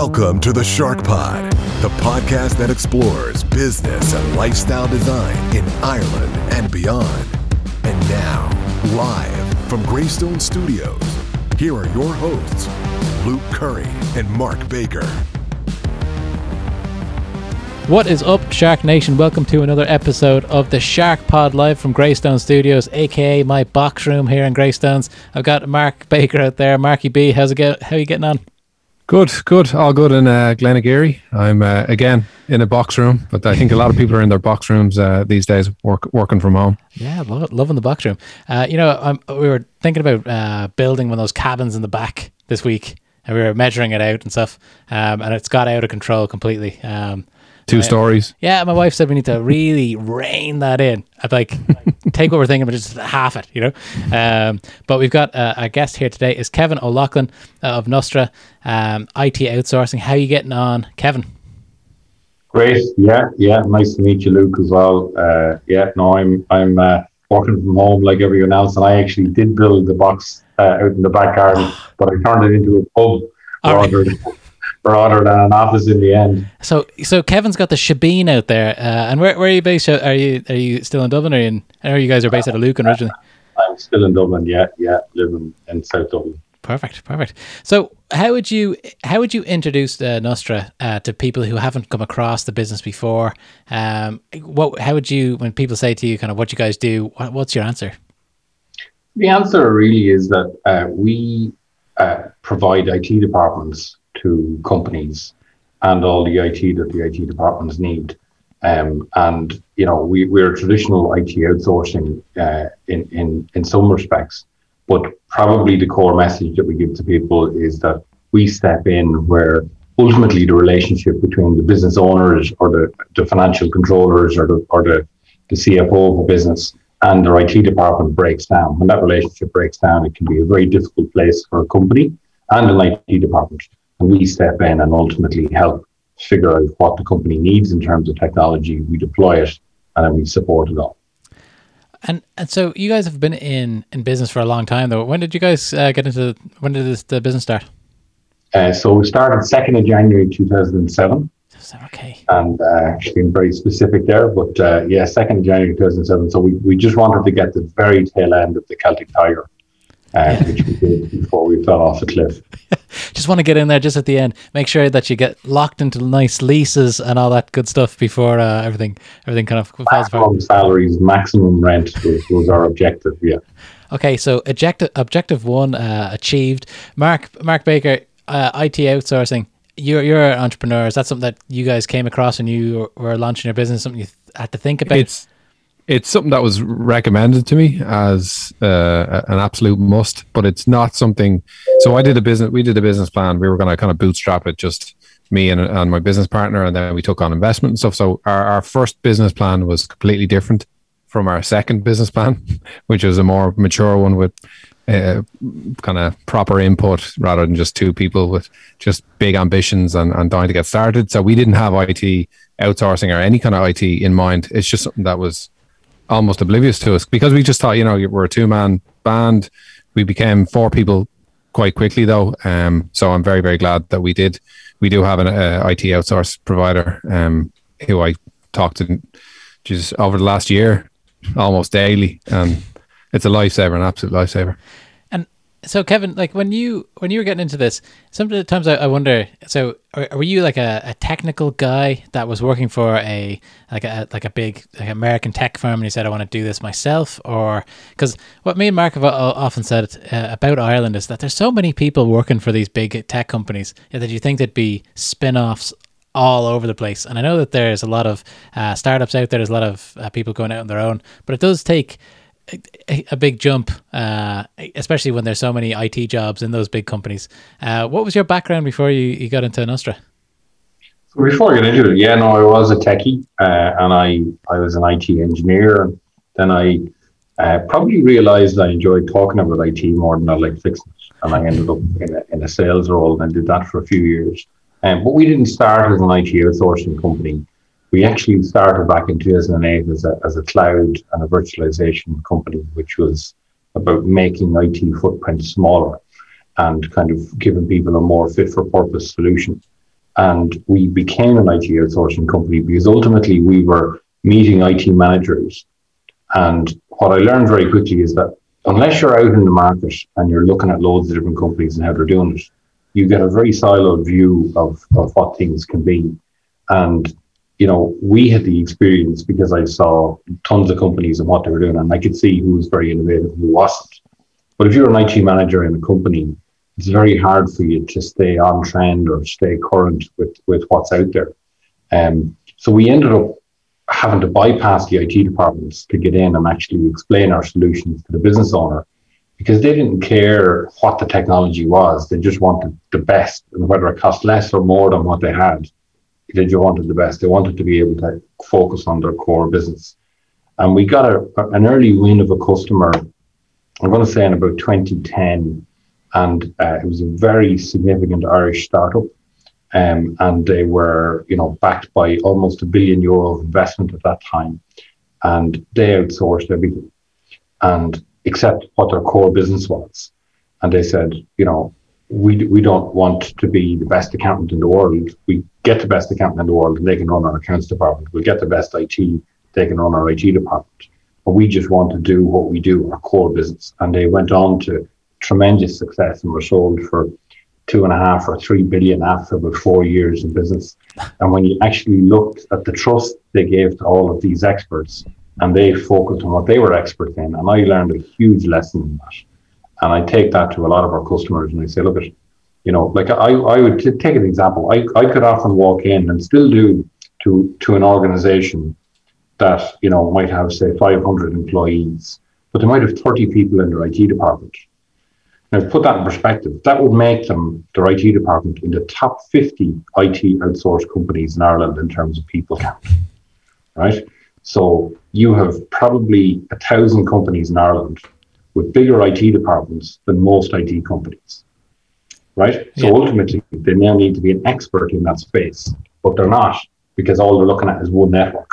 Welcome to the Shark Pod, the podcast that explores business and lifestyle design in Ireland and beyond. And now, live from Greystone Studios, here are your hosts, Luke Curry and Mark Baker. What is up, Shark Nation? Welcome to another episode of the Shark Pod live from Greystone Studios, aka my box room here in Greystones. I've got Mark Baker out there. Marky B, how's it go? How are you getting on? Good, good, all good in uh, Glenageary. I'm uh, again in a box room, but I think a lot of people are in their box rooms uh, these days, work, working from home. Yeah, love, loving the box room. Uh, you know, we were thinking about uh, building one of those cabins in the back this week, and we were measuring it out and stuff, um, and it's got out of control completely. Um, Two stories. Yeah, my wife said we need to really rein that in. I'd like take what we're thinking, but just half it, you know. Um, but we've got uh, our guest here today is Kevin O'Loughlin uh, of Nostra um, IT Outsourcing. How are you getting on, Kevin? Great. Yeah, yeah. Nice to meet you, Luke, as well. Uh, yeah, no, I'm I'm uh, working from home like everyone else, and I actually did build the box uh, out in the back garden, but I turned it into a pub rather, rather than an office in the end. So, so Kevin's got the shebeen out there, uh, and where, where are you based? Are you are you still in Dublin, or in? I know you guys are based out of Lucan originally. I'm still in Dublin. Yeah, yeah, living in South Dublin. Perfect, perfect. So, how would you how would you introduce uh, Nostra uh, to people who haven't come across the business before? Um, what how would you when people say to you, kind of what you guys do? What, what's your answer? The answer really is that uh, we uh, provide IT departments to companies and all the IT that the IT departments need. Um, and you know, we, we're traditional IT outsourcing uh, in, in in some respects, but probably the core message that we give to people is that we step in where ultimately the relationship between the business owners or the, the financial controllers or the or the, the CFO of a business and their IT department breaks down. When that relationship breaks down, it can be a very difficult place for a company and an IT department. And we step in and ultimately help figure out what the company needs in terms of technology. We deploy it and then we support it all. And and so you guys have been in in business for a long time, though. When did you guys uh, get into? When did this, the business start? Uh, so we started second of January two thousand and seven. Okay. And uh, being very specific there, but uh, yeah, second of January two thousand seven. So we, we just wanted to get the very tail end of the Celtic Tiger, uh, which we did before we fell off a cliff. Just want to get in there just at the end. Make sure that you get locked into nice leases and all that good stuff before uh, everything everything kind of falls apart. Maximum salaries, maximum rent was, was our objective. Yeah. Okay, so objective objective one uh, achieved. Mark Mark Baker, uh, IT outsourcing. You're you're an entrepreneur. Is that something that you guys came across when you were launching your business? Something you had to think about? It's it's something that was recommended to me as uh, an absolute must, but it's not something. So I did a business. We did a business plan. We were going to kind of bootstrap it, just me and, and my business partner, and then we took on investment and stuff. So our, our first business plan was completely different from our second business plan, which was a more mature one with uh, kind of proper input rather than just two people with just big ambitions and, and dying to get started. So we didn't have IT outsourcing or any kind of IT in mind. It's just something that was almost oblivious to us because we just thought, you know, we're a two man band. We became four people quite quickly though. Um, so I'm very, very glad that we did. We do have an uh, IT outsource provider um, who I talked to just over the last year almost daily. And it's a lifesaver, an absolute lifesaver. So, Kevin, like when you when you were getting into this, sometimes I, I wonder. So, are, were you like a, a technical guy that was working for a like a like a big like American tech firm, and you said, "I want to do this myself," or because what me and Mark have often said uh, about Ireland is that there's so many people working for these big tech companies that you think there'd be spin-offs all over the place. And I know that there's a lot of uh, startups out there. There's a lot of uh, people going out on their own, but it does take a, big jump, uh, especially when there's so many IT jobs in those big companies. Uh, what was your background before you, you got into Nostra? Before I got into it, yeah, no, I was a techie, uh, and I I was an IT engineer. Then I uh, probably realized I enjoyed talking about IT more than I liked fixing it, and I ended up in a, in a sales role and did that for a few years. Um, but we didn't start as an IT outsourcing company. We actually started back in 2008 as a, as a cloud and a virtualization company, which was about making IT footprint smaller and kind of giving people a more fit for purpose solution. and we became an IT outsourcing company because ultimately we were meeting IT managers. And what I learned very quickly is that unless you're out in the market and you're looking at loads of different companies and how they're doing it, you get a very siloed view of, of what things can be. And, you know, we had the experience because I saw tons of companies and what they were doing, and I could see who was very innovative and who wasn't. But if you're an IT manager in a company, it's very hard for you to stay on trend or stay current with, with what's out there. Um, so we ended up having to bypass the IT departments to get in and actually explain our solutions to the business owner because they didn't care what the technology was. They just wanted the best, and whether it cost less or more than what they had, they just wanted the best. They wanted to be able to focus on their core business. And we got a, an early win of a customer, I'm going to say in about 2010, and uh, it was a very significant Irish startup. Um, and they were, you know, backed by almost a billion euro of investment at that time, and they outsourced everything. And except what their core business was. And they said, you know, we, we don't want to be the best accountant in the world. We get the best accountant in the world and they can run our accounts department. We get the best IT, they can run our IT department. But we just want to do what we do, our core business. And they went on to tremendous success and were sold for two and a half or three billion after about four years in business. And when you actually looked at the trust they gave to all of these experts, and they focused on what they were expert in. And I learned a huge lesson in that. And I take that to a lot of our customers and I say, look at, you know, like I, I would t- take an example. I, I could often walk in and still do to, to an organization that, you know, might have, say, 500 employees, but they might have 30 people in their IT department. Now, put that in perspective, that would make them, their IT department, in the top 50 IT outsourced companies in Ireland in terms of people count, right? So you have probably a thousand companies in Ireland with bigger IT departments than most IT companies, right? So yeah. ultimately, they now need to be an expert in that space, but they're not because all they're looking at is one network.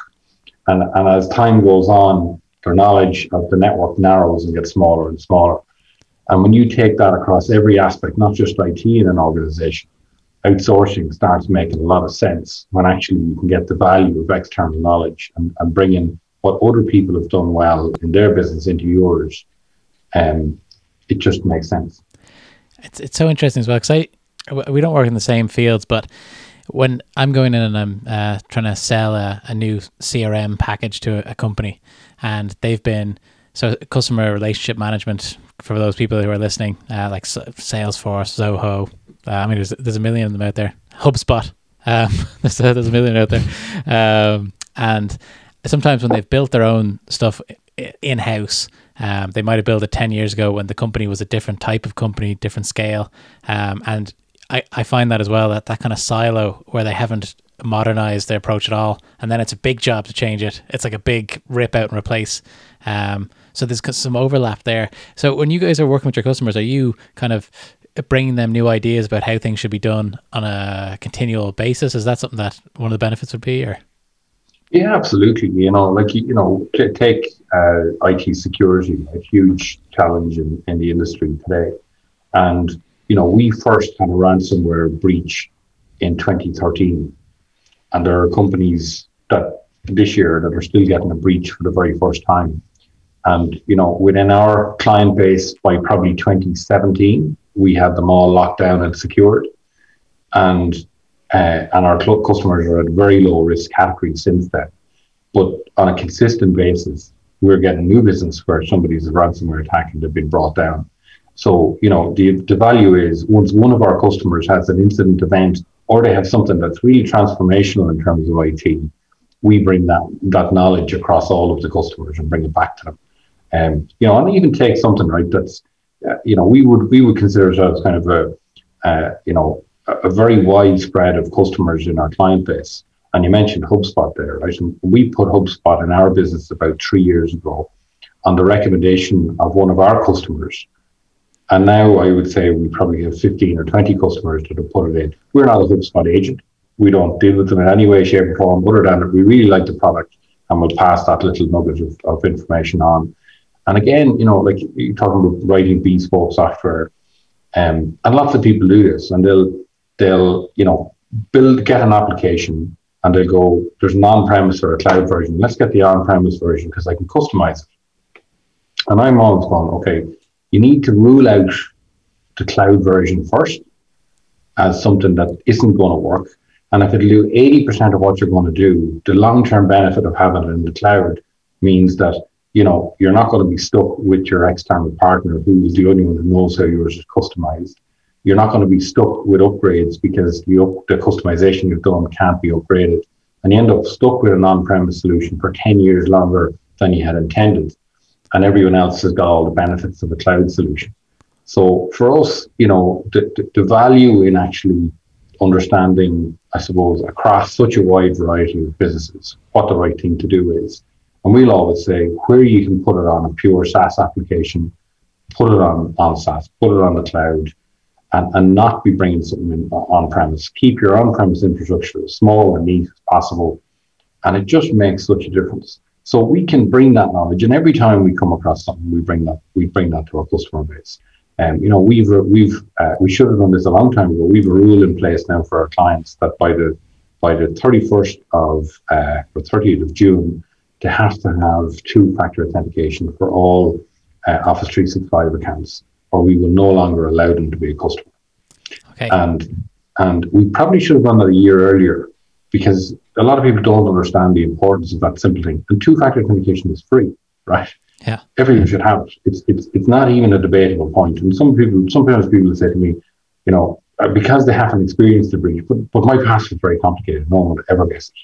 And, and as time goes on, their knowledge of the network narrows and gets smaller and smaller. And when you take that across every aspect, not just IT in an organization, outsourcing starts making a lot of sense when actually you can get the value of external knowledge and, and bring in what other people have done well in their business into yours. Um, it just makes sense. It's it's so interesting as well because I we don't work in the same fields, but when I'm going in and I'm uh, trying to sell a, a new CRM package to a, company, and they've been so customer relationship management for those people who are listening, uh, like Salesforce, Zoho, uh, I mean, there's there's a million of them out there. HubSpot, um, there's, a, there's a million out there, um, and sometimes when they've built their own stuff in house, um, they might have built it ten years ago when the company was a different type of company, different scale, um, and I, I find that as well that that kind of silo where they haven't modernized their approach at all, and then it's a big job to change it. It's like a big rip out and replace. Um, so there's some overlap there. So when you guys are working with your customers, are you kind of bringing them new ideas about how things should be done on a continual basis? Is that something that one of the benefits would be, or? Yeah, absolutely. You know, like you know, take uh, IT security, a huge challenge in, in the industry today, and you know, we first had a ransomware breach in 2013, and there are companies that this year that are still getting a breach for the very first time. And you know, within our client base by probably 2017, we had them all locked down and secured, and uh, and our customers are at very low risk category since then. But on a consistent basis, we're getting new business where somebody's ransomware attack and they've been brought down. So you know the the value is once one of our customers has an incident event or they have something that's really transformational in terms of IT, we bring that that knowledge across all of the customers and bring it back to them. Um, you know, and even take something right that's uh, you know, we would we would consider ourselves kind of a, uh, you know, a, a, very widespread of customers in our client base. And you mentioned HubSpot there, right? And we put HubSpot in our business about three years ago on the recommendation of one of our customers. And now I would say we probably have 15 or 20 customers that have put it in. We're not a HubSpot agent. We don't deal with them in any way, shape, or form, other than that we really like the product and we'll pass that little nugget of, of information on and again, you know, like you're talking about writing bespoke software, um, and lots of people do this, and they'll they'll you know build, get an application, and they'll go, there's an on-premise or a cloud version. Let's get the on-premise version because I can customize it. And I'm always going, okay, you need to rule out the cloud version first as something that isn't going to work. And if it'll do 80% of what you're going to do, the long-term benefit of having it in the cloud means that you know you're not going to be stuck with your external partner who is the only one who knows how yours is customized you're not going to be stuck with upgrades because the, up, the customization you've done can't be upgraded. And you end up stuck with an on premise solution for 10 years longer than you had intended. And everyone else has got all the benefits of a cloud solution. So for us, you know, the, the, the value in actually understanding, I suppose, across such a wide variety of businesses, what the right thing to do is. And we'll always say where you can put it on a pure SaaS application, put it on, on SaaS, put it on the cloud, and, and not be bringing something in on premise. Keep your on premise infrastructure as small and neat as possible. And it just makes such a difference. So we can bring that knowledge, and every time we come across something, we bring that we bring that to our customer base. And um, you know, we've we've uh, we should have done this a long time ago. We've a rule in place now for our clients that by the by the 31st of uh, or 30th of June, they have to have two-factor authentication for all uh, Office 365 accounts or we will no longer allow them to be a customer. Okay. And and we probably should have done that a year earlier because a lot of people don't understand the importance of that simple thing. And two-factor authentication is free, right? Yeah. Everyone should have it. It's it's it's not even a debatable point. And some people sometimes people say to me, you know, uh, because they haven't experienced the breach, but, but my password is very complicated. No one would ever guess it.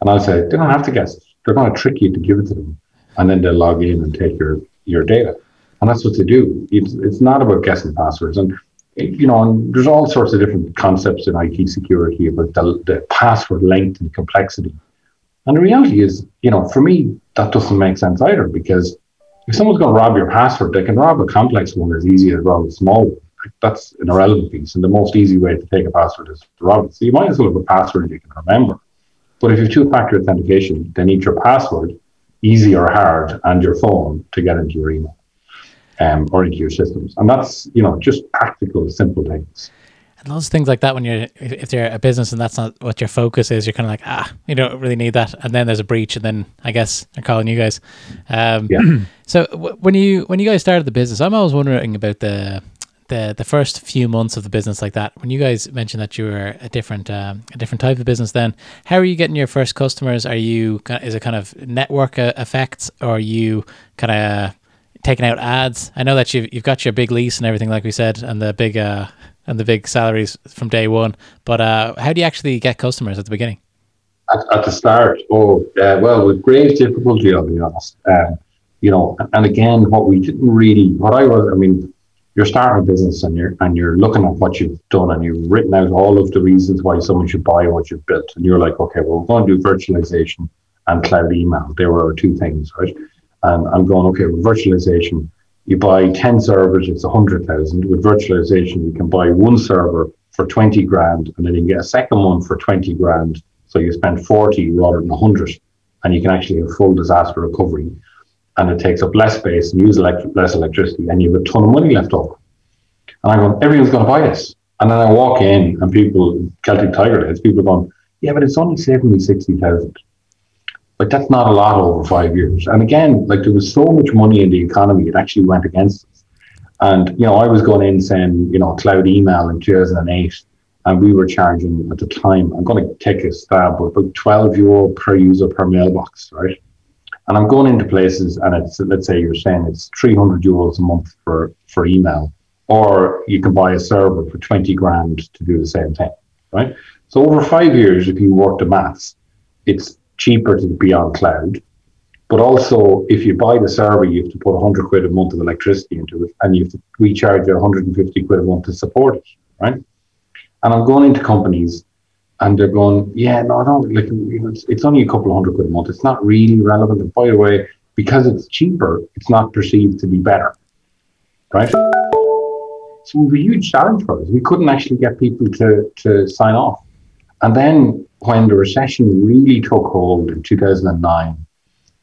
And I'll say, they don't have to guess it. They're going to trick you to give it to them. And then they'll log in and take your, your data and that's what they do. It's, it's not about guessing passwords, and you know, and there's all sorts of different concepts in IT security about the, the password length and complexity. And the reality is, you know, for me, that doesn't make sense either because if someone's going to rob your password, they can rob a complex one as easy as rob a small one. That's an irrelevant piece. And the most easy way to take a password is to rob it. So you might as well have a password you can remember. But if you have two factor authentication, they need your password, easy or hard, and your phone to get into your email um, or into your systems. And that's, you know, just practical, simple things. And those things like that, when you're, if you're a business and that's not what your focus is, you're kind of like, ah, you don't really need that. And then there's a breach, and then I guess they're calling you guys. Um, yeah. So w- when you when you guys started the business, I'm always wondering about the the the first few months of the business like that. When you guys mentioned that you were a different um, a different type of business, then how are you getting your first customers? Are you is it kind of network uh, effects, or are you kind of taking out ads. I know that you've you've got your big lease and everything, like we said, and the big uh, and the big salaries from day one. But uh, how do you actually get customers at the beginning? At, at the start, oh uh, well, with great difficulty, I'll be honest. Um, you know, and again, what we didn't really, what I was, I mean, you're starting a business and you're and you're looking at what you've done and you've written out all of the reasons why someone should buy what you've built, and you're like, okay, well, we're going to do virtualization and cloud email. There were two things, right? And I'm going, okay, with virtualization, you buy 10 servers, it's 100,000. With virtualization, you can buy one server for 20 grand, and then you get a second one for 20 grand. So you spend 40 rather than 100, and you can actually have full disaster recovery. And it takes up less space and use elect- less electricity, and you have a ton of money left over. And I'm going, everyone's going to buy this. And then I walk in, and people, Celtic Tiger heads, people are going, yeah, but it's only saving me 60,000. Like that's not a lot over five years. And again, like there was so much money in the economy, it actually went against us. And you know, I was going in saying, you know, cloud email in 2008, and we were charging at the time. I'm going to take a stab, but about 12 euro per user per mailbox, right? And I'm going into places, and it's let's say you're saying it's 300 euros a month for for email, or you can buy a server for 20 grand to do the same thing, right? So over five years, if you work the maths, it's cheaper to be on cloud. But also, if you buy the server, you have to put 100 quid a month of electricity into it, and you have to recharge you 150 quid a month to support it, right? And I'm going into companies, and they're going, yeah, no, no, like it's, it's only a couple of hundred quid a month. It's not really relevant. And by the way, because it's cheaper, it's not perceived to be better, right? So it was a huge challenge for us. We couldn't actually get people to to sign off. And then when the recession really took hold in 2009,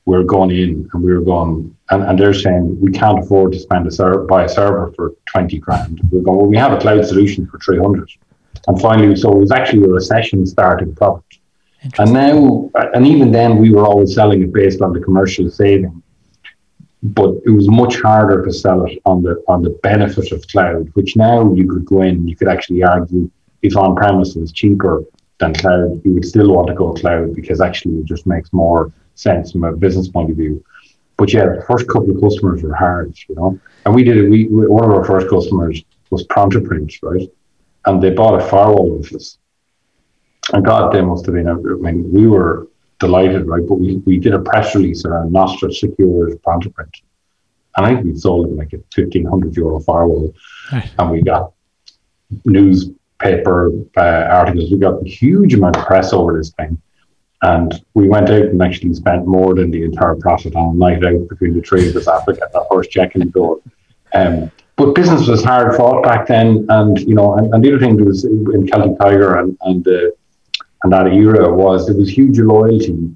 we were going in and we were going, and, and they're saying we can't afford to spend a server, buy a server for 20 grand. We're going, well, we have a cloud solution for 300. And finally, so it was actually a recession starting product. And now, uh, and even then, we were always selling it based on the commercial saving. But it was much harder to sell it on the on the benefit of cloud, which now you could go in, you could actually argue if on premise was cheaper than cloud, you would still want to go cloud because actually it just makes more sense from a business point of view. But yeah, the first couple of customers were hard, you know. And we did it. We, one of our first customers was Prontoprint, right? And they bought a firewall with us. And God, they must have been. I mean, we were delighted, right? But we, we did a press release around Nostra Secure Prontoprint. And I think we sold them like a fifteen hundred euro firewall, right. and we got newspaper uh, articles. We got a huge amount of press over this thing, and we went out and actually spent more than the entire profit on a night out between the three of us after getting our first check in the door. Um, but business was hard fought back then, and you know, and, and the other thing that was in Celtic Tiger and and uh, and that era was there was huge loyalty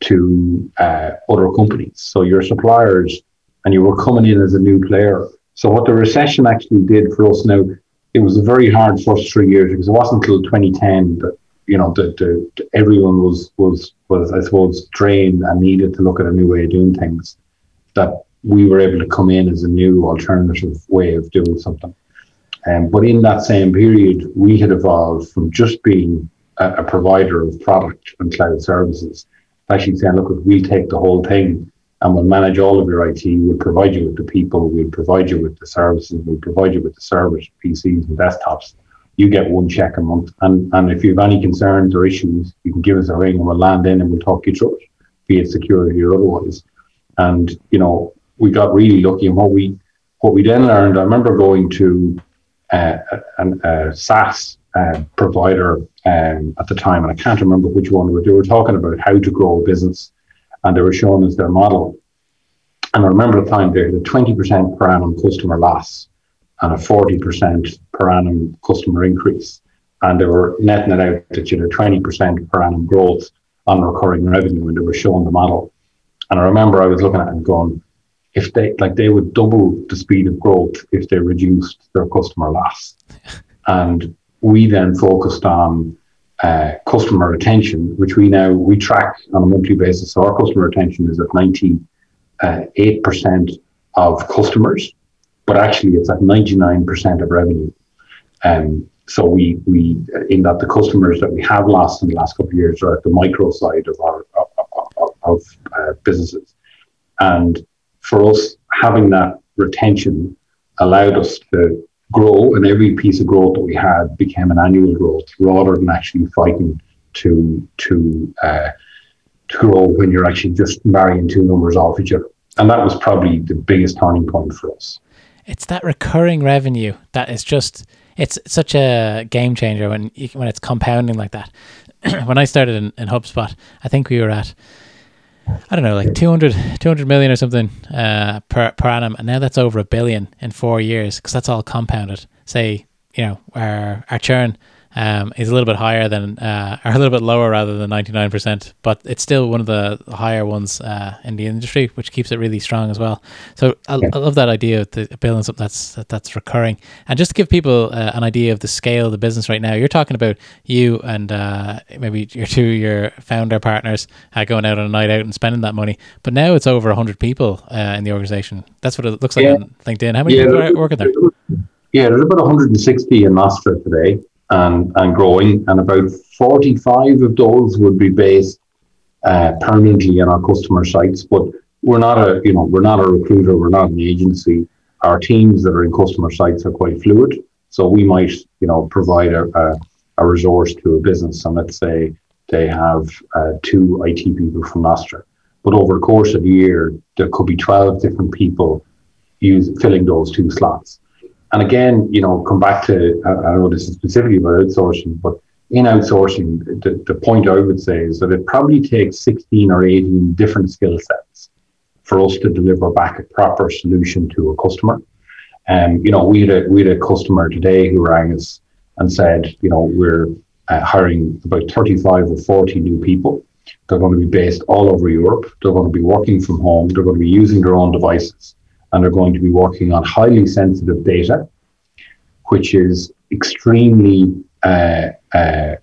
to uh, other companies. So your suppliers, and you were coming in as a new player. So what the recession actually did for us now, it was a very hard first three years because it wasn't until 2010 that you know the everyone was was was I suppose trained and needed to look at a new way of doing things that we were able to come in as a new alternative way of doing something. Um, but in that same period, we had evolved from just being a, a provider of product and cloud services, actually saying, look, we'll take the whole thing and we'll manage all of your IT. We'll provide you with the people. We'll provide you with the services. We'll provide you with the servers, PCs, and desktops. You get one check a month. And, and if you have any concerns or issues, you can give us a ring and we'll land in and we'll talk you through it, be it security or otherwise. And, you know, we got really lucky. And what we what we then learned, I remember going to uh, a, a SaaS uh, provider um, at the time, and I can't remember which one, but they were talking about how to grow a business, and they were shown as their model. And I remember at the time they had a 20% per annum customer loss and a 40% per annum customer increase. And they were netting it out that you had 20% per annum growth on recurring revenue, and they were showing the model. And I remember I was looking at it and going, if they like they would double the speed of growth if they reduced their customer loss. and we then focused on uh, customer retention, which we now we track on a monthly basis. So our customer retention is at ninety eight percent of customers, but actually it's at ninety nine percent of revenue. Um, so we we in that the customers that we have lost in the last couple of years are at the micro side of our of, of, of uh, businesses, and for us, having that retention allowed us to grow, and every piece of growth that we had became an annual growth rather than actually fighting to to uh, to grow when you're actually just marrying two numbers off each other. And that was probably the biggest turning point for us. It's that recurring revenue that is just it's such a game changer when you, when it's compounding like that. when I started in, in HubSpot, I think we were at I don't know, like 200, 200 million or something uh, per, per annum. And now that's over a billion in four years because that's all compounded. Say, you know, our, our churn um, is a little bit higher than, uh, or a little bit lower rather than 99%, but it's still one of the higher ones uh, in the industry, which keeps it really strong as well. So I, I love that idea of the building something that's, that, that's recurring. And just to give people uh, an idea of the scale of the business right now, you're talking about you and uh, maybe your two, your founder partners uh, going out on a night out and spending that money. But now it's over 100 people uh, in the organization. That's what it looks like yeah. on LinkedIn. How many yeah, people are working there? Yeah, there's about 160 in Nostra today and, and growing. And about 45 of those would be based uh, permanently in our customer sites. But we're not a, you know, we're not a recruiter, we're not an agency. Our teams that are in customer sites are quite fluid. So we might, you know, provide a, a, a resource to a business and let's say they have uh, two IT people from Nostra. But over the course of a year, there could be 12 different people use, filling those two slots. And again, you know, come back to, I know this is specifically about outsourcing, but in outsourcing, the, the point I would say is that it probably takes 16 or 18 different skill sets for us to deliver back a proper solution to a customer. And, um, you know, we had a, we had a customer today who rang us and said, you know, we're uh, hiring about 35 or 40 new people. They're going to be based all over Europe. They're going to be working from home. They're going to be using their own devices and are going to be working on highly sensitive data, which is extremely uh, uh,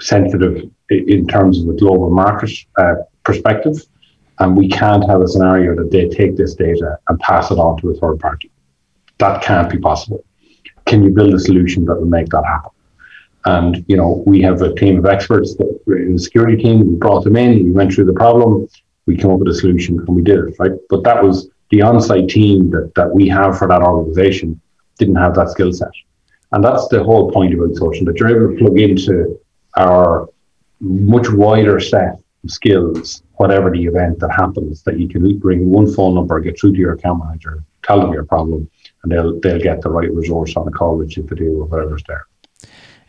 sensitive in terms of a global market uh, perspective. And we can't have a scenario that they take this data and pass it on to a third party. That can't be possible. Can you build a solution that will make that happen? And you know, we have a team of experts that in the security team. We brought them in. We went through the problem. We came up with a solution, and we did it right. But that was the on-site team that that we have for that organization didn't have that skill set, and that's the whole point about social. That you're able to plug into our much wider set of skills, whatever the event that happens, that you can bring one phone number, get through to your account manager, tell them your problem, and they'll they'll get the right resource on a call with you to deal with whatever's there.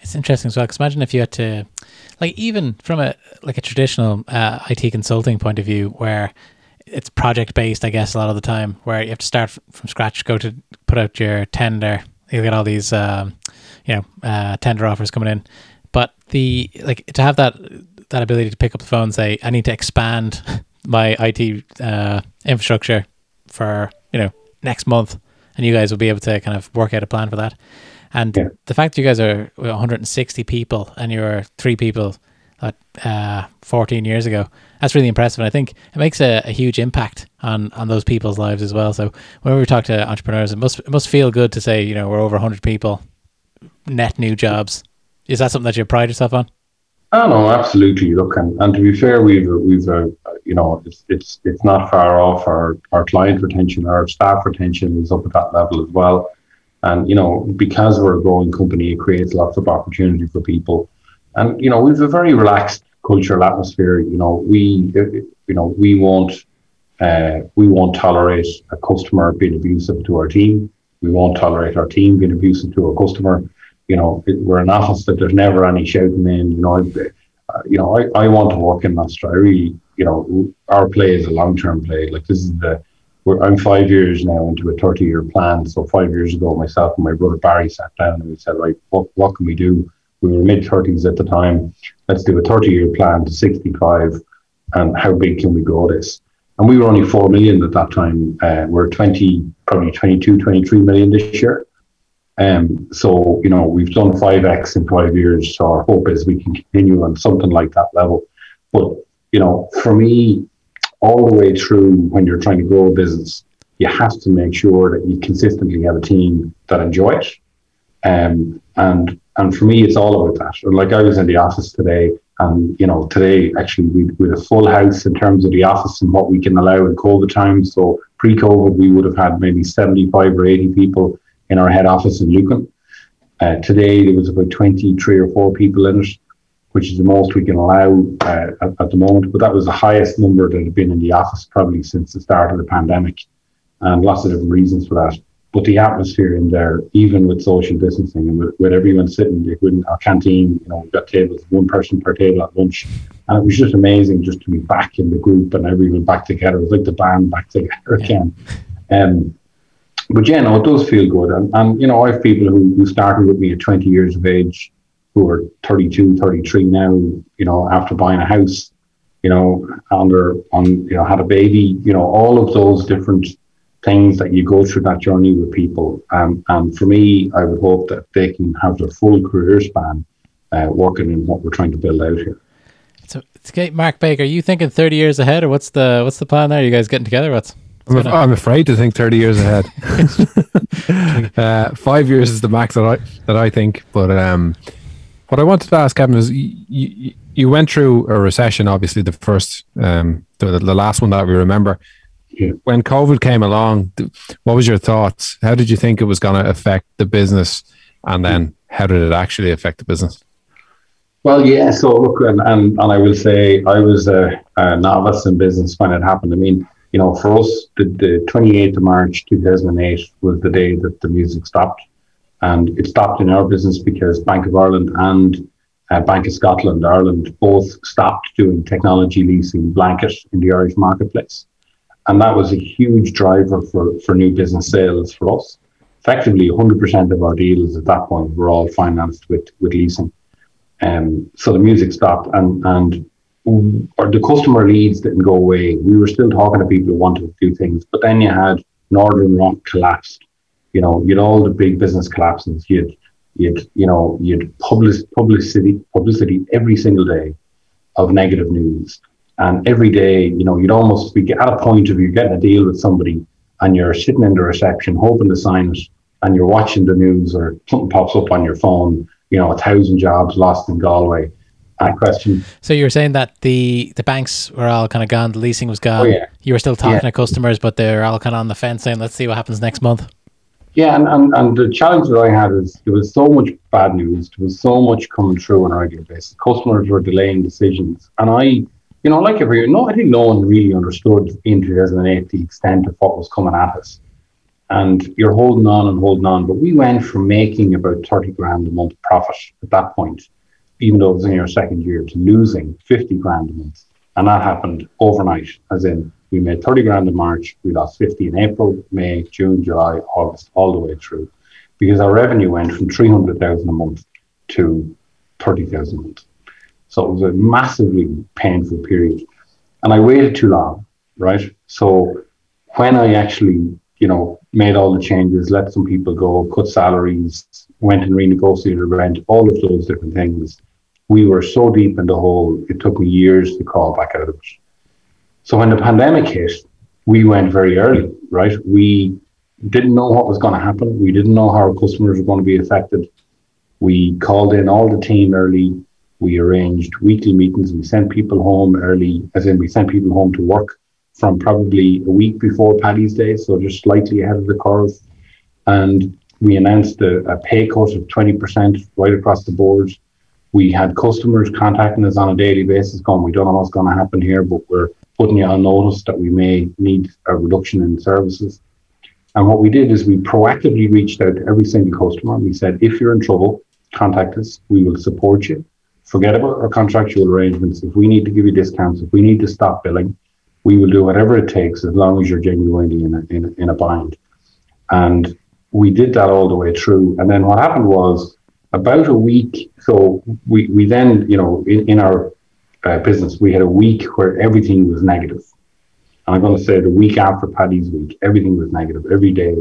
It's interesting as well. Because imagine if you had to, like, even from a like a traditional uh, IT consulting point of view, where it's project based, I guess a lot of the time, where you have to start from scratch, go to put out your tender. You get all these, um, you know, uh, tender offers coming in, but the like to have that that ability to pick up the phone, and say, I need to expand my IT uh, infrastructure for you know next month, and you guys will be able to kind of work out a plan for that. And yeah. the fact that you guys are 160 people and you're three people uh, 14 years ago, that's really impressive. And I think it makes a, a, huge impact on, on those people's lives as well. So whenever we talk to entrepreneurs, it must, it must feel good to say, you know, we're over 100 people, net new jobs. Is that something that you pride yourself on? Oh no, absolutely. Look, and, and to be fair, we've we've uh, you know it's it's it's not far off. Our our client retention, our staff retention is up at that level as well. And, you know, because we're a growing company, it creates lots of opportunity for people. And, you know, we've a very relaxed cultural atmosphere. You know, we, you know, we won't, uh, we won't tolerate a customer being abusive to our team. We won't tolerate our team being abusive to a customer. You know, it, we're an office that there's never any shouting in. You know, uh, you know, I, I want to work in Nostra. I really, you know, our play is a long term play. Like this is the I'm five years now into a 30 year plan. So five years ago, myself and my brother Barry sat down and we said, right, what, what can we do? We were mid 30s at the time. Let's do a 30 year plan to 65. And how big can we grow this? And we were only 4 million at that time. Uh, we're 20, probably 22, 23 million this year. Um, so, you know, we've done 5x in five years. So our hope is we can continue on something like that level. But, you know, for me, all the way through when you're trying to grow a business, you have to make sure that you consistently have a team that enjoy it. Um, and and for me, it's all about that. Like I was in the office today, and you know, today actually we we a full house in terms of the office and what we can allow in COVID times. So pre-COVID, we would have had maybe seventy-five or eighty people in our head office in Lucan. Uh, today there was about twenty-three or four people in it which is the most we can allow uh, at, at, the moment. But that was the highest number that had been in the office probably since the start of the pandemic, and lots of different reasons for that. But the atmosphere in there, even with social distancing and with, with everyone sitting in our canteen, you know, we've got tables, one person per table at lunch. And it was just amazing just to be back in the group and everyone back together. It was like the band back together again. Um, but yeah, no, it does feel good. And, and you know, I have people who, who started with me at 20 years of age who are 32, 33 now, you know, after buying a house, you know, under on, you know, had a baby, you know, all of those different things that you go through that journey with people. Um, and for me, I would hope that they can have their full career span uh, working in what we're trying to build out here. So, it's great, Mark Baker. Are you thinking 30 years ahead, or what's the what's the plan there? Are you guys getting together? What's I'm, af- I'm, afraid to think 30 years ahead. uh, five years is the max that I that I think, but um, what I wanted to ask, Kevin, is you, you, you went through a recession, obviously the first, um, the, the last one that we remember. Yeah. When COVID came along, what was your thoughts? How did you think it was going to affect the business, and then how did it actually affect the business? Well, yeah. So look, and and, and I will say I was a, a, novice in business when it happened. I mean, you know, for us, the, the 28th of March 2008 was the day that the music stopped. And it stopped in our business because Bank of Ireland and uh, Bank of Scotland, Ireland, both stopped doing technology leasing blanket in the Irish marketplace. And that was a huge driver for, for new business sales for us. Effectively, 100% of our deals at that point were all financed with, with leasing. Um, so the music stopped and, and or the customer leads didn't go away. We were still talking to people who wanted to do things, but then you had Northern Rock collapsed you know, you had all the big business collapses. You had You'd, you know, you'd publish publicity, publicity every single day of negative news. And every day, you know, you'd almost be at a point of you're getting a deal with somebody and you're sitting in the reception hoping to sign it and you're watching the news or something pops up on your phone, you know, a thousand jobs lost in Galway. And question. So you were saying that the the banks were all kind of gone, the leasing was gone. Oh, yeah. You were still talking Yeah. to customers, but they're all kind of on the fence saying, let's see what happens next month. Yeah, and, and, and the challenge that I had is there was so much bad news, there was so much coming through on a regular basis. Customers were delaying decisions. And I, you know, like every no, I think no one really understood in 2008 the extent of what was coming at us. And you're holding on and holding on. But we went from making about 30 grand a month profit at that point, even though it was in your second year, to losing 50 grand a month. And that happened overnight, as in we made 30 grand in March, we lost 50 in April, May, June, July, August, all the way through. Because our revenue went from 300,000 a month to 30,000 a month. So it was a massively painful period. And I waited too long, right? So when I actually, you know, made all the changes, let some people go, cut salaries, went and renegotiated rent, all of those different things, we were so deep in the hole, it took me years to crawl back out of it. So when the pandemic hit, we went very early, right? We didn't know what was going to happen. We didn't know how our customers were going to be affected. We called in all the team early. We arranged weekly meetings. We sent people home early, as in we sent people home to work from probably a week before Paddy's Day, so just slightly ahead of the curve. And we announced a, a pay cut of 20% right across the board. We had customers contacting us on a daily basis going, we don't know what's going to happen here, but we're putting you on notice that we may need a reduction in services. And what we did is we proactively reached out to every single customer. and We said, if you're in trouble, contact us. We will support you. Forget about our contractual arrangements. If we need to give you discounts, if we need to stop billing, we will do whatever it takes as long as you're genuinely in a, in in a bind. And we did that all the way through. And then what happened was about a week. So we, we then, you know, in, in our uh, business, we had a week where everything was negative. And I'm going to say the week after Paddy's week, everything was negative. Every day,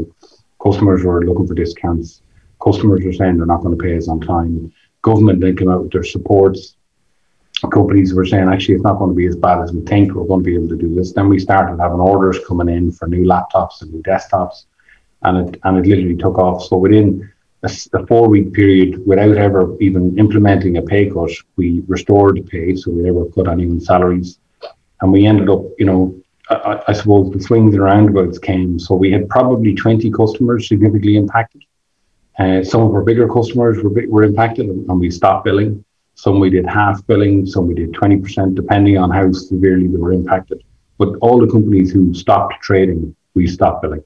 customers were looking for discounts. Customers were saying they're not going to pay us on time. Government then came out with their supports. Companies were saying actually it's not going to be as bad as we think. We're going to be able to do this. Then we started having orders coming in for new laptops and new desktops, and it and it literally took off. So within a, a four week period, without ever even implementing a pay cut, we restored the pay, so we never cut anyone's salaries, and we ended up, you know, I, I suppose the swings and roundabouts came. So we had probably 20 customers significantly impacted. Uh, some of our bigger customers were, were impacted and, we stopped billing. Some we did half billing, some we did 20%, depending on how severely they were impacted. But all the companies who stopped trading, we stopped billing.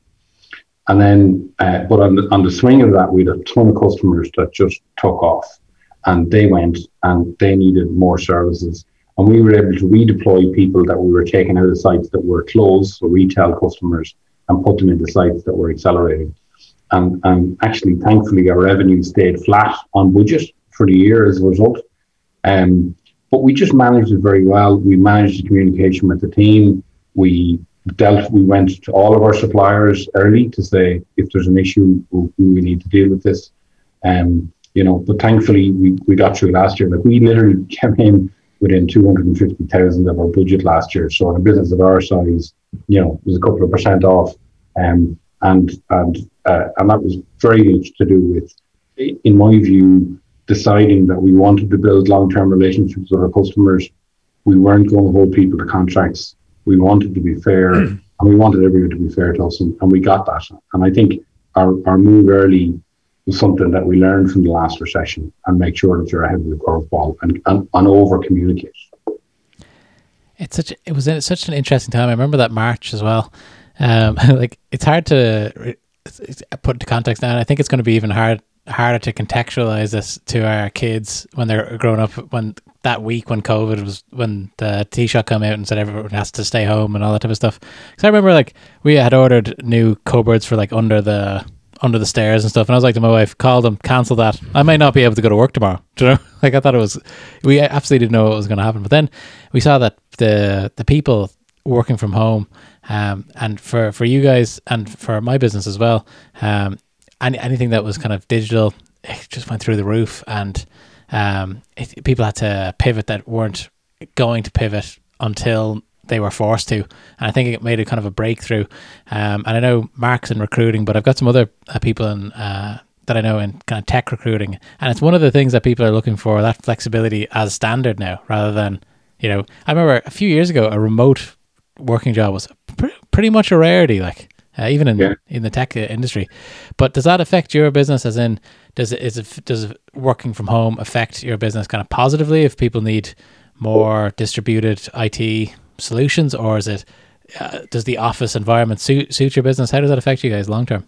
And then, uh, but on the, on the swing of that, we had a ton of customers that just took off and they went and they needed more services. And we were able to redeploy people that we were taking out of sites that were closed, so retail customers, and put them into sites that were accelerating. And, and actually, thankfully, our revenue stayed flat on budget for the year as a result. Um, but we just managed it very well. We managed the communication with the team. We dealt. We went to all of our suppliers early to say if there's an issue, we, we need to deal with this. Um, you know, but thankfully we, we got through last year. Like we literally came in within 250,000 of our budget last year. So in a business of our size, you know, it was a couple of percent off. Um, and and uh, and that was very much to do with, in my view, deciding that we wanted to build long-term relationships with our customers. We weren't going to hold people to contracts. We wanted to be fair, and we wanted everyone to be fair to us, and, and we got that. And I think our, our move early was something that we learned from the last recession, and make sure that you're ahead of the curveball and, and, and over communicate. It's such it was such an interesting time. I remember that March as well. Um, like it's hard to re- it's- it's- put into context now. I think it's going to be even hard harder to contextualize this to our kids when they're growing up. When that week when COVID was when the Taoiseach come out and said everyone has to stay home and all that type of stuff. Because I remember like we had ordered new cupboards for like under the under the stairs and stuff. And I was like to my wife, call them, cancel that. I might not be able to go to work tomorrow. Do you know? Like I thought it was, we absolutely didn't know what was going to happen. But then we saw that the the people working from home, um, and for for you guys and for my business as well, um, any, anything that was kind of digital, it just went through the roof, and um, it, people had to pivot that weren't going to pivot until they were forced to. And I think it made a kind of a breakthrough. Um, and I know Mark's in recruiting, but I've got some other uh, people in, uh, that I know in kind of tech recruiting. And it's one of the things that people are looking for that flexibility as standard now, rather than, you know, I remember a few years ago, a remote working job was pretty much a rarity, like uh, even in, yeah. in the tech industry. But does that affect your business as in, does it, is it, does working from home affect your business kind of positively if people need more distributed IT solutions, or is it uh, does the office environment suit suit your business? How does that affect you guys long term?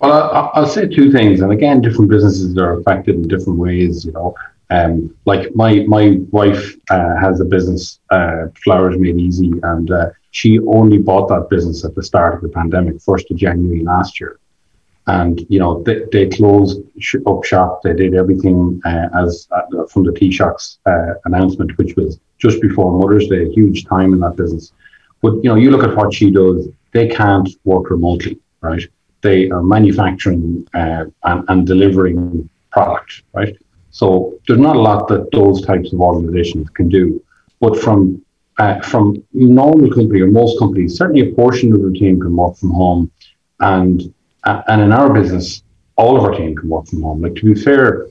Well, I'll say two things, and again, different businesses are affected in different ways. You know, um, like my my wife uh, has a business, uh, Flowers Made Easy, and uh, she only bought that business at the start of the pandemic, first of January last year. And you know they, they closed up shop. They did everything uh, as uh, from the Taoiseach's uh, announcement, which was just before Mother's Day, huge time in that business. But you know, you look at what she does; they can't work remotely, right? They are manufacturing and, and delivering product, right? So there's not a lot that those types of organizations can do. But from uh, from normal company or most companies, certainly a portion of the team can work from home, and uh, and in our business, all of our team can work from home. Like to be fair,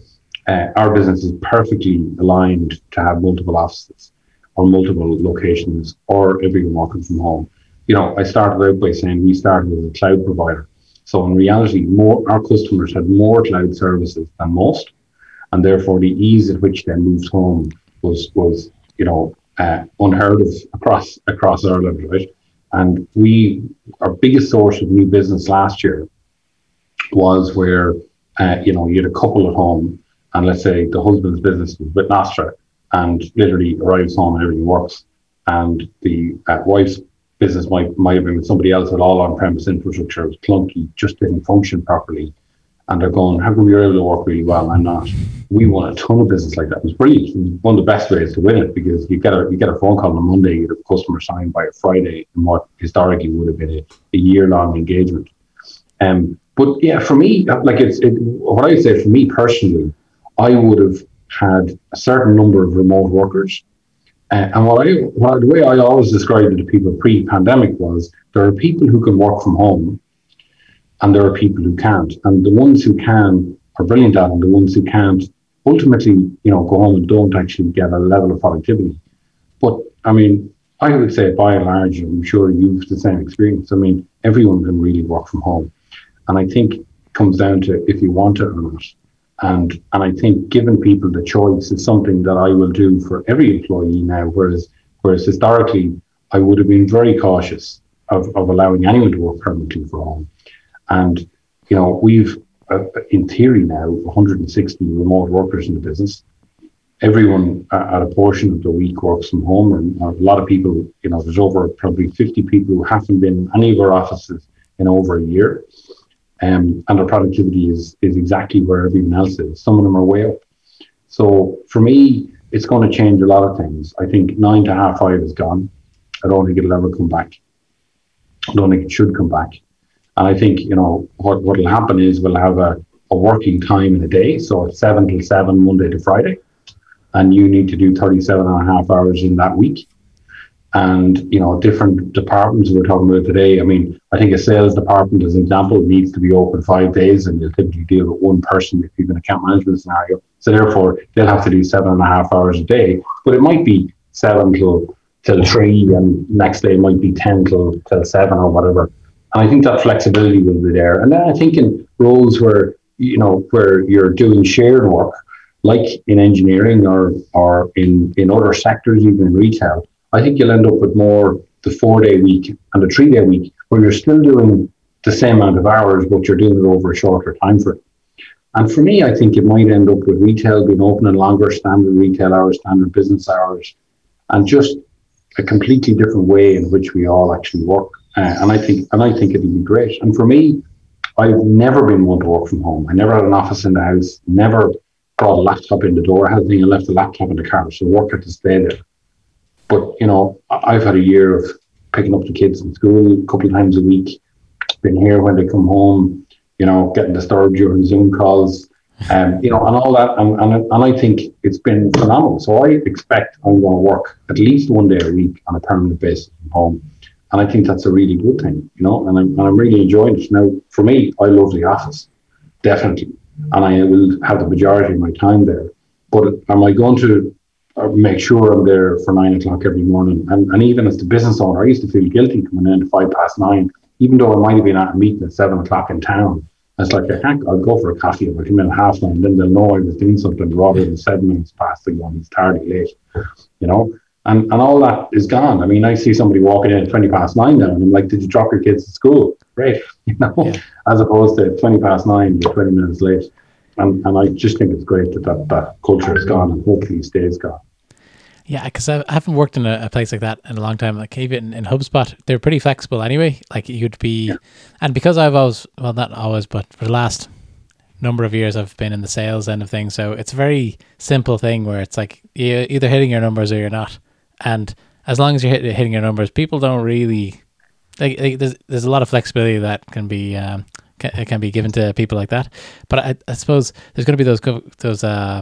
uh, our business is perfectly aligned to have multiple offices or multiple locations or everyone working from home. You know, I started out by saying we started as a cloud provider. So in reality, more our customers had more cloud services than most, and therefore the ease at which they moved home was was you know uh, unheard of across across Ireland, right? And we our biggest source of new business last year was where uh, you know you had a couple at home, and let's say the husband's business was with Nostra, and literally arrives home and everything works. And the uh, wife's business might might have been with somebody else with all on-premise infrastructure. It was clunky, just didn't function properly. And they're going, how come you're able to work really well? I'm not. We won a ton of business like that. It was brilliant. It was one of the best ways to win it because you get a you get a phone call on Monday, you get a customer signed by a Friday, and what historically would have been a, a year long engagement. Um, but yeah, for me, like it's it, what I would say for me personally, I would have had a certain number of remote workers. Uh, and what I, what, the way I always described it to people pre-pandemic was there are people who can work from home, and there are people who can't. And the ones who can are brilliant at, it, and the ones who can't ultimately, you know, go home and don't actually get a level of productivity. But I mean, I would say by and large, I'm sure you've the same experience. I mean, everyone can really work from home, and I think it comes down to if you want it or not. And and I think giving people the choice is something that I will do for every employee now. Whereas whereas historically I would have been very cautious of, of allowing anyone to work permanently from home. And you know we've uh, in theory now 160 remote workers in the business. Everyone uh, at a portion of the week works from home, and a lot of people, you know, there's over probably 50 people who haven't been in any of our offices in over a year um, and their productivity is is exactly where everyone else is. Some of them are way up. So for me, it's going to change a lot of things. I think nine to half five is gone. I don't think it'll ever come back. I don't think it should come back. And I think, you know, what will happen is we'll have a, a working time in a day. So seven till seven, Monday to Friday. And you need to do 37 and a half hours in that week and you know different departments we're talking about today. I mean, I think a sales department, as an example, needs to be open five days, and you'll typically deal with one person if you've an account management scenario. So therefore, they'll have to do seven and a half hours a day, but it might be seven till till three, and next day might be ten till till seven or whatever. And I think that flexibility will be there. And then I think in roles where you know where you're doing shared work, like in engineering or or in in other sectors, even in retail I think you'll end up with more the four day week and the three day week where you're still doing the same amount of hours, but you're doing it over a shorter time frame. And for me, I think it might end up with retail being open in longer standard retail hours, standard business hours, and just a completely different way in which we all actually work. Uh, and I think, and I think it'll be great. And for me, I've never been one to work from home. I never had an office in the house. Never brought a laptop in the door. I had thing. I left the laptop in the car, so work had to stay there. But you know, I've had a year of picking up the kids in school a couple of times a week. Been here when they come home, you know, getting disturbed during Zoom calls. Um, you know, and all that, and, and, and I think it's been phenomenal. So I expect I'm going to work at least one day a week on a permanent basis from home. And I think that's a really good thing, you know, and I'm, and I'm really enjoying it. Now, for me, I love the office, definitely. And I will have the majority of my time there. But am I going to uh, make sure I'm there for nine o'clock every morning? And, and even as the business owner, I used to feel guilty coming in at five past nine, even though I might have been at a meeting at seven o'clock in town. It's like I can't. I'll go for a coffee if I come in at half nine. Then they'll know I was doing something rather than seven minutes past and going, it's tardy late. You know, and and all that is gone. I mean, I see somebody walking in at twenty past nine now, and I'm like, "Did you drop your kids to school?" Great, you know, yeah. as opposed to twenty past nine, you're twenty minutes late. And and I just think it's great that that, that culture is gone, and hopefully stays gone. Yeah, because I haven't worked in a, a, place like that in a long time. Like even in HubSpot, they're pretty flexible anyway. Like you'd be, yeah. and because I've always, well, not always, but for the last number of years, I've been in the sales end of things. So it's a very simple thing where it's like you're either hitting your numbers or you're not. And as long as you're hit, hitting your numbers, people don't really like, like. there's there's a lot of flexibility that can be um, can, can be given to people like that. But I, I suppose there's going to be those those uh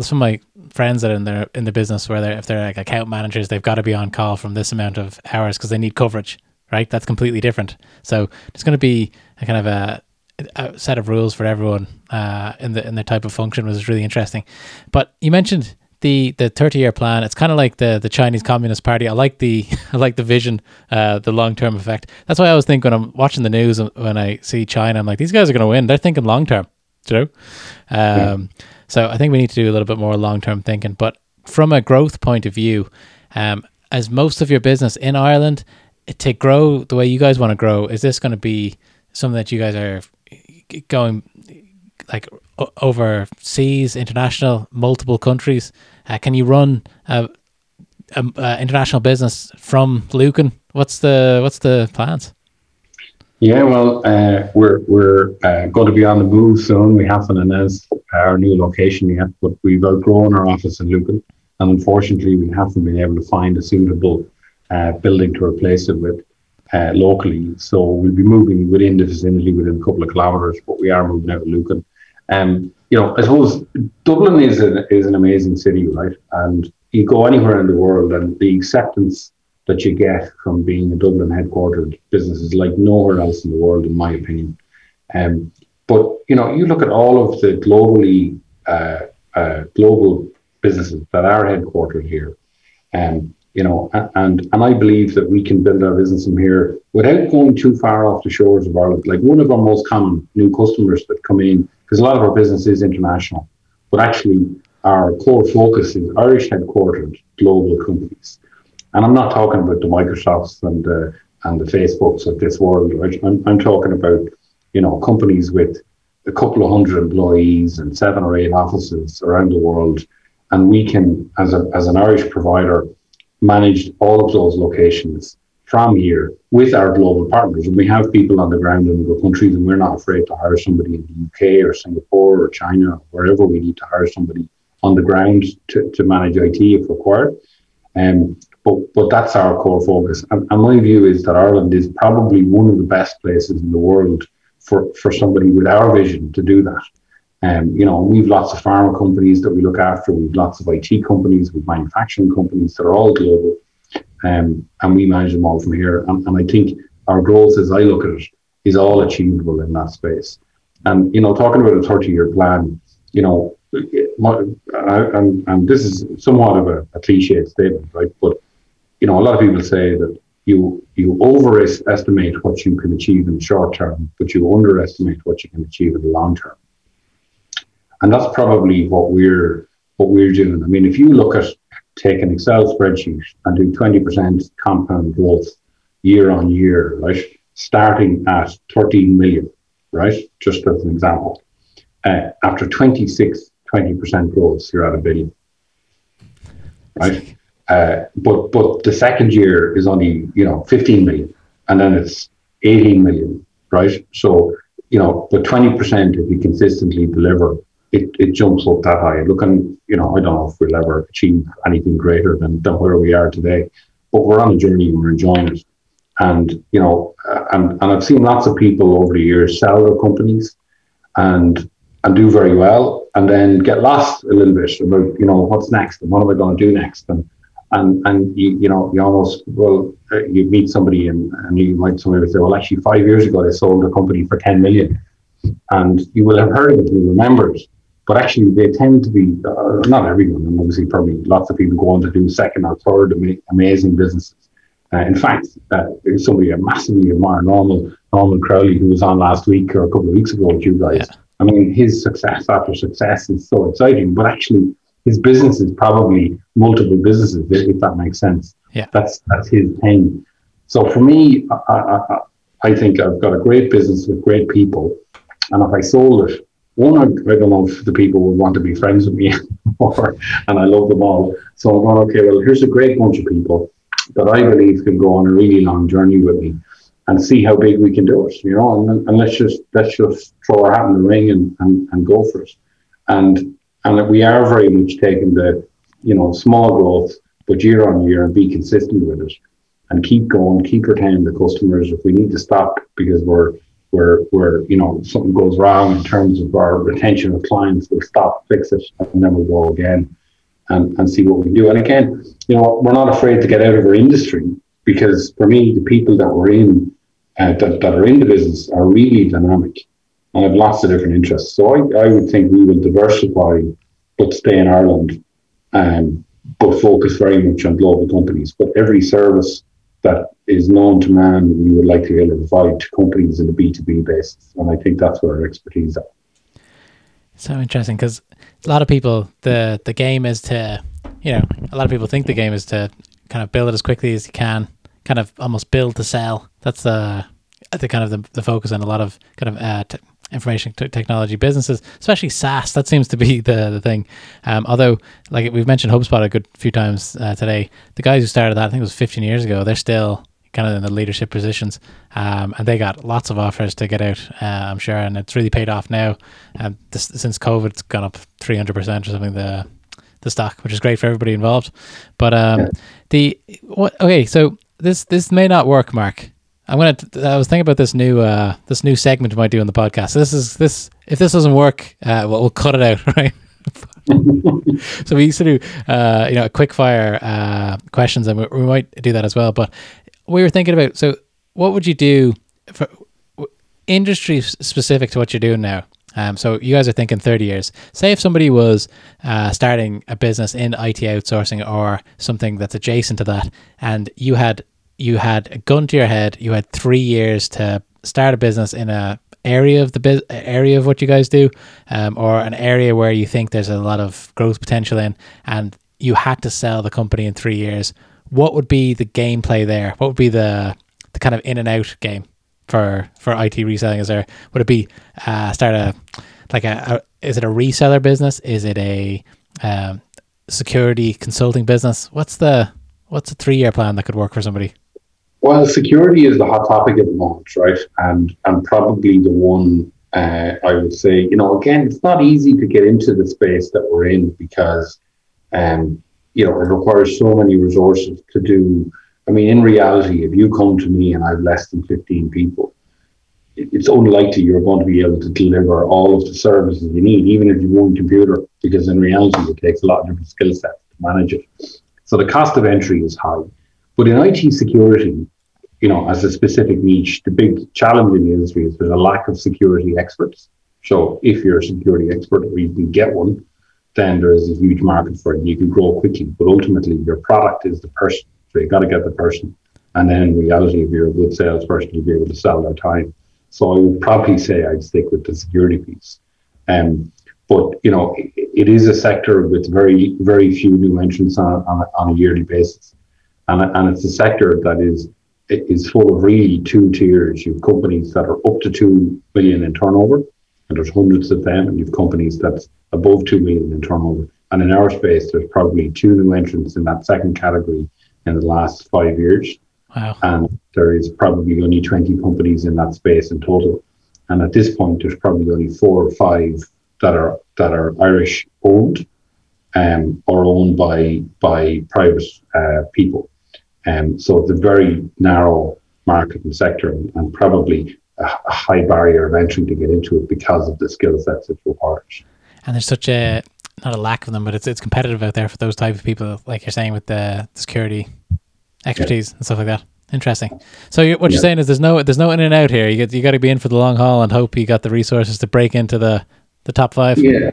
some of my friends that are in their in the business where they're if they're like account managers, they've got to be on call from this amount of hours because they need coverage. Right, that's completely different. So there's going to be a kind of a, set of rules for everyone uh, in the in the type of function, is really interesting. But you mentioned the the 30 year plan. It's kind of like the the chinese communist party. I like the i like the vision uh the long term effect. That's why i always think when i'm watching the news when i see china i'm like these guys are going to win. They're thinking long term you know? Um yeah. So I think we need to do a little bit more long term thinking. But from a growth point of view, um, as most of your business in Ireland, to grow the way you guys want to grow, is this going to be something that you guys are going like overseas, international, multiple countries? Uh, can you run a, a, a, international business from Lucan? What's the what's the plans? Yeah, well, uh, we're we're uh, going to be on the move soon. We haven't announced our new location yet, but we've outgrown our office in Lucan, and unfortunately, we haven't been able to find a suitable uh, building to replace it with uh, locally. So we'll be moving within the vicinity within a couple of kilometres, but we are moving out of Lucan. Um, you know, I suppose Dublin is an is an amazing city, right? And you go anywhere in the world, and the acceptance that you get from being a Dublin headquartered business is like nowhere else in the world, in my opinion. Um, but you know, you look at all of the globally uh, uh, global businesses that are headquartered here, um, you know, and and I believe that we can build our business from here without going too far off the shores of Ireland. Like one of our most common new customers that come in, because a lot of our business is international, but actually our core focus is Irish headquartered global companies. And I'm not talking about the Microsofts and the and the Facebooks of this world. I'm, I'm talking about you know companies with a couple of hundred employees and seven or eight offices around the world, and we can, as a as an Irish provider, manage all of those locations from here with our global partners. And we have people on the ground in other countries, and we're not afraid to hire somebody in the UK or Singapore or China, wherever we need to hire somebody on the ground to, to manage IT if required. Um, but but that's our core focus. And, and my view is that Ireland is probably one of the best places in the world for, for somebody with our vision to do that. Um, you know, we've lots of pharma companies that we look after. We've lots of IT companies, we've manufacturing companies that are all global, um, and we manage them all from here. And, and I think our growth, as I look at it, is all achievable in that space. And you know, talking about a thirty-year plan, you know, and, and this is somewhat of a, a cliched statement, right? But you know, a lot of people say that you you overestimate what you can achieve in the short term, but you underestimate what you can achieve in the long term. And that's probably what we're what we're doing. I mean, if you look at take an Excel spreadsheet and do 20% compound growth year on year, right? Starting at 13 million, right? Just as an example. Uh, after 26, 20% growth, you're at a billion, right? Uh, but but the second year is only you know 15 million, and then it's 18 million, right? So you know, but 20 percent if we consistently deliver, it, it jumps up that high. Looking, you know, I don't know if we'll ever achieve anything greater than, than where we are today, but we're on a journey. We're enjoying it, and you know, uh, and and I've seen lots of people over the years sell their companies, and and do very well, and then get lost a little bit about you know what's next and what am I going to do next, and and and you, you know you almost well uh, you meet somebody and, and you might somebody say well actually five years ago they sold a company for 10 million and you will have heard of it and remember it but actually they tend to be uh, not everyone and obviously probably lots of people go on to do second or third ama- amazing businesses uh, in fact uh, somebody I massively admire normal norman crowley who was on last week or a couple of weeks ago with you guys Yeah. i mean his success after success is so exciting but actually his business is probably multiple businesses if, that makes sense Yeah. that's that's his thing so for me I, I- I think i've got a great business with great people and if i sold it one, I, know if the people would want to be friends with me anymore, and I love them all. So I'm going, okay, well, here's a great bunch of people that I believe can go on a really long journey with me and see how big we can do it, you know, and, and let's just let's just throw our hat in the ring and, and, and go for it. And and we are very much taking the, you know, small growth, but year on year and be consistent with it and keep going, keep retaining the customers. If we need to stop because we're where where you know something goes wrong in terms of our retention of clients, we'll stop, fix it, and then we'll go again and, and see what we do. And again, you know, we're not afraid to get out of our industry because for me, the people that we're in uh, that, that are in the business are really dynamic and have lots of different interests. So I, I would think we will diversify but stay in Ireland um, but focus very much on global companies. But every service that is known to man, we would like to be able to provide to companies in a B2B basis. And I think that's where our expertise is. So interesting because a lot of people the the game is to you know a lot of people think the game is to kind of build it as quickly as you can, kind of almost build to sell. That's the the kind of the, the focus on a lot of kind of uh, t- information t- technology businesses, especially SaaS. That seems to be the the thing. Um, although, like we've mentioned HubSpot a good few times uh, today, the guys who started that I think it was 15 years ago. They're still kind of in the leadership positions, um, and they got lots of offers to get out. Uh, I'm sure, and it's really paid off now. Um, this, since COVID, it's gone up 300 percent or something. The the stock, which is great for everybody involved. But um, Yeah. the what? Okay, so this this may not work, Mark. I'm gonna. I was thinking about this new uh, this new segment we might do on the podcast. This is this. If this doesn't work, uh, well, we'll cut it out, right? so we used to do, uh, you know, a quick fire uh, questions, and we, we might do that as well. But we were thinking about. So, what would you do for industry specific to what you're doing now? Um, so you guys are thinking 30 years. Say if somebody was uh, starting a business in IT outsourcing or something that's adjacent to that, and you had you had a gun to your head, you had three years to start a business in a area of the biz- area of what you guys do, um, or an area where you think there's a lot of growth potential in, and you had to sell the company in three years. What would be the gameplay there? What would be the the kind of in and out game for for IT reselling? Is there would it be uh, start a like a, a is it a reseller business? Is it a um, security consulting business? What's the what's a three year plan that could work for somebody? Well, security is the hot topic at the moment, right? And and probably the one uh, I would say, you know, again, it's not easy to get into the space that we're in because, um, you know, it requires so many resources to do. I mean, in reality, if you come to me and I have less than fifteen people, it's unlikely you're going to be able to deliver all of the services you need, even if you one computer, because in reality, it takes a lot of different skill sets to manage it. So the cost of entry is high. But in IT security, you know, as a specific niche, the big challenge in the industry is there's a lack of security experts. So if you're a security expert or you can get one, then there is a huge market for it and you can grow quickly. But ultimately, your product is the person. So you've got to get the person. And then in reality, if you're a good salesperson, you'll be able to sell their time. So I would probably say I'd stick with the security piece. Um, but you know, it, it is a sector with very, very few new entrants on, on, a- on a yearly basis, and and it's a sector that is is full of really two tiers. You've companies that are up to two million in turnover, and there's hundreds of them, and you've companies that's above two million in turnover. And in our space, there's probably two new entrants in that second category in the last five years Wow. and there is probably only 20 companies in that space in total. And at this point, there's probably only four or five that are that are Irish owned, um, or owned by by private uh, people. Um, so it's a very narrow market and sector, and, and probably a, a high barrier of entry to get into it because of the skill sets it requires. And there's such a not a lack of them, but it's it's competitive out there for those type of people, like you're saying with the, the security expertise yeah. and stuff like that. Interesting. So you're, what yeah. you're saying is there's no there's no in and out here. You get you got to be in for the long haul and hope you got the resources to break into the the top five. Yeah,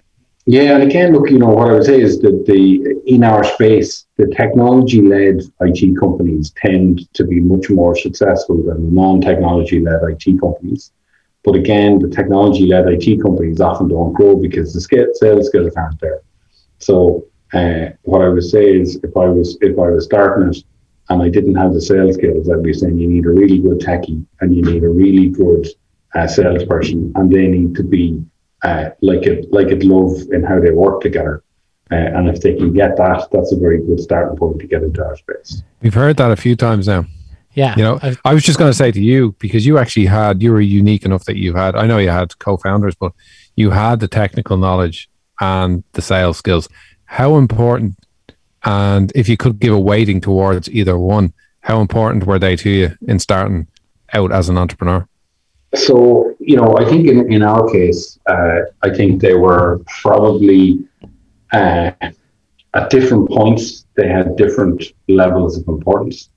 yeah. And again, look, you know what I would say is that the in our space, the technology led IT companies tend to be much more successful than non technology led IT companies. But again, the technology led IT companies often don't grow because the scale, sales skills aren't there. So uh, what I would say is if I was if I was starting it and I didn't have the sales skills, I'd be saying you need a really good techie and you need a really good uh, salesperson, and they need to be uh, like it like it love in how they work together. Uh, and if they can get that, that's a very good starting point to get into our space. We've heard that a few times now. Yeah. You know, I've, i was just going to say to you, because you actually had, you were unique enough that you had, I know you had co founders, but you had the technical knowledge and the sales skills. How important and if you could give a weighting towards either one, how important were they to you in starting out as an entrepreneur? So, you know, I think in, in our case, uh, I think they were probably uh, at different points, they had different levels of importance.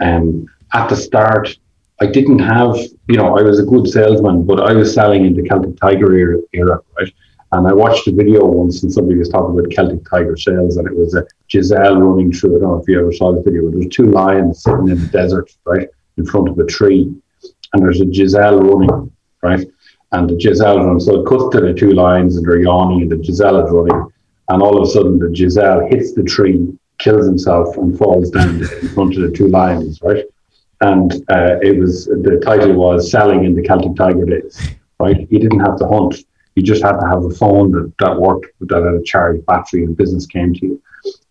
Um, at the start, I didn't have, you know, I was a good salesman, but I was selling in the Celtic Tiger era, era right? And I watched a video once and somebody was talking about Celtic Tiger sales and it was a Giselle running through. I don't know if you ever saw the video, but there two lions sitting in the desert, right, in front of a tree. And there's a Giselle running, right? And the Giselle runs. So it cuts to the two lions and they're yawning and the Giselle is running. And all of a sudden the Giselle hits the tree, kills himself and falls down in front of the two lions, right? And uh, it was the title was Selling in the Celtic Tiger Days, right? He didn't have to hunt you just had to have a phone that, that worked, that had a charged battery, and business came to you.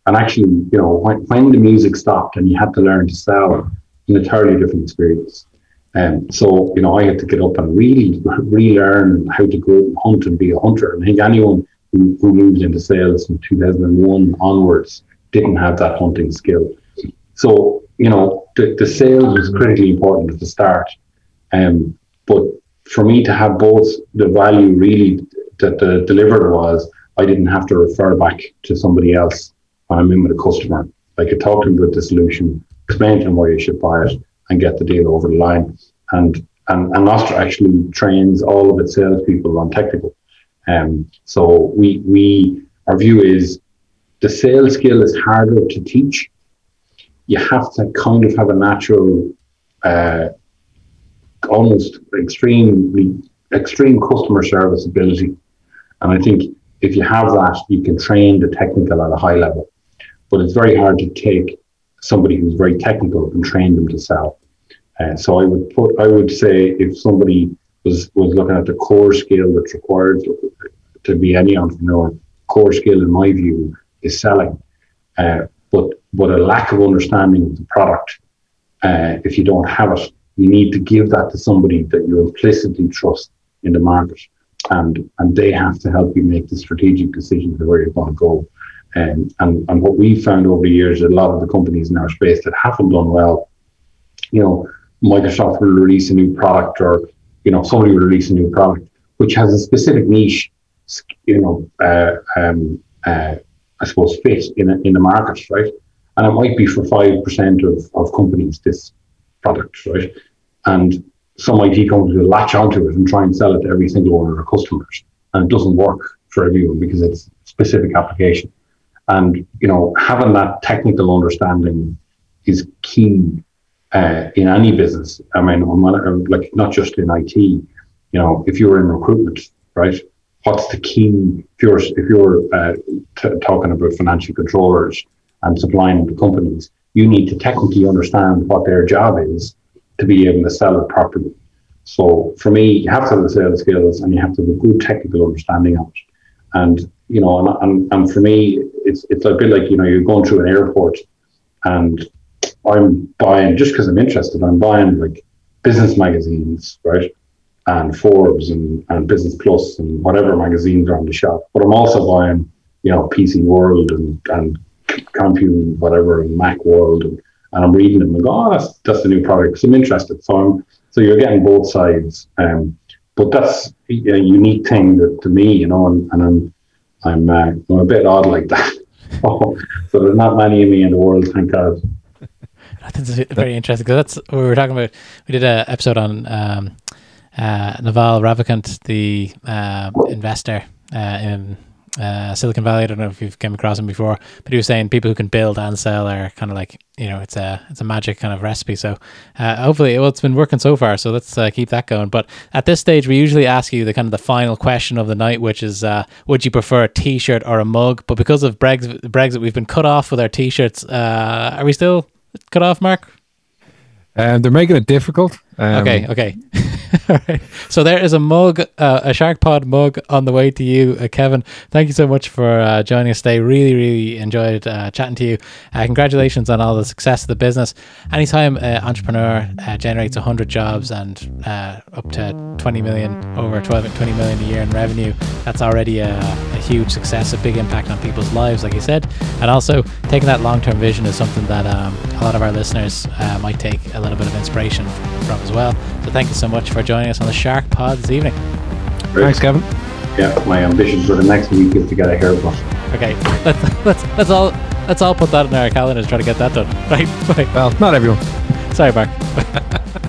And actually, you know, when, when the music stopped and you had to learn to sell, an entirely different experience. And um, so, you know, I had to get up and really relearn how to go and hunt and be a hunter. And I think anyone who, who moved into sales from 2001 onwards didn't have that hunting skill. So, you know, the, the sales was critically important at the start. Um, but for me to have both the value really that the delivered was, I didn't have to refer back to somebody else when I'm in with a customer. I could talk to them about the solution, explain to them why you should buy it, and get the deal over the line. And and, and Nostra actually trains all of its salespeople on technical. Um, so we we our view is the sales skill is harder to teach. You have to kind of have a natural uh, almost extremely extreme customer service ability. And I think if you have that, you can train the technical at a high level. But it's very hard to take somebody who's very technical and train them to sell. Uh, so I would put, I would say, if somebody was was looking at the core skill that's required to, to be any entrepreneur, core skill in my view is selling. Uh, but but a lack of understanding of the product, uh, if you don't have it, you need to give that to somebody that you implicitly trust in the market. And, and they have to help you make the strategic decisions of where you're going to go. And, and, and what we found over the years, a lot of the companies in our space that haven't done well, you know, Microsoft will release a new product or, you know, somebody will release a new product which has a specific niche, you know, uh, um, uh, I suppose, fit in, a, in the market, right? And it might be for 5% of, of companies, this product, right? And some IT companies will latch onto it and try and sell it to every single one of their customers. And it doesn't work for everyone because it's specific application. And, you know, having that technical understanding is key uh, in any business. I mean, like not just in IT, you know, if you're in recruitment, right? What's the key? If you're, if you're uh, t- talking about financial controllers and supplying to companies, you need to technically understand what their job is to be able to sell it properly. So for me, you have to have the sales skills and you have to have a good technical understanding of it. And you know, and, and, and for me, it's it's a bit like you know you're going through an airport, and I'm buying just because I'm interested. I'm buying like business magazines, right, and Forbes and, and Business Plus and whatever magazines are on the shelf. But I'm also buying you know PC World and and Compute whatever and Mac World and and I'm reading them and go, oh, that's that's the new product. So I'm interested. So I'm so you're getting both sides. Um, but that's a unique thing that, to me, you know, and, and I'm I'm uh, I'm a bit odd like that. so there's not many of me in the world, thank God. I think it's very interesting because that's what we were talking about. We did an episode on um, uh, Naval Ravikant, the uh, investor uh, in uh, Silicon Valley. I don't know if you've come across him before, but he was saying people who can build and sell are kind of like you know it's a it's a magic kind of recipe. So uh, hopefully, well, it's been working so far. So let's uh, keep that going. But at this stage, we usually ask you the kind of the final question of the night, which is, uh, would you prefer a T-shirt or a mug? But because of Brexit, Brexit, we've been cut off with our T-shirts. Uh, are we still cut off, Mark? Um, they're making it difficult. Um, okay, okay. So there is a mug, uh, a Shark Pod mug on the way to you, uh, Kevin. Thank you so much for uh, joining us today. Really, really enjoyed uh, chatting to you. Uh, congratulations on all the success of the business. Anytime an entrepreneur uh, generates 100 jobs and up to 20 million, over 12, 20 million a year in revenue, that's already a, a huge success, a big impact on people's lives, like you said. And also, taking that long term vision is something that um, a lot of our listeners might take a little bit of inspiration from as well. So thank you so much for joining us on the Shark Pod this evening. Great. Thanks, Kevin. Yeah, my ambition for the next week is to get a haircut. Okay, let's let's let's all let's all put that in our calendars. Try to get that done. Right. right. Well, not everyone. Sorry, Mark.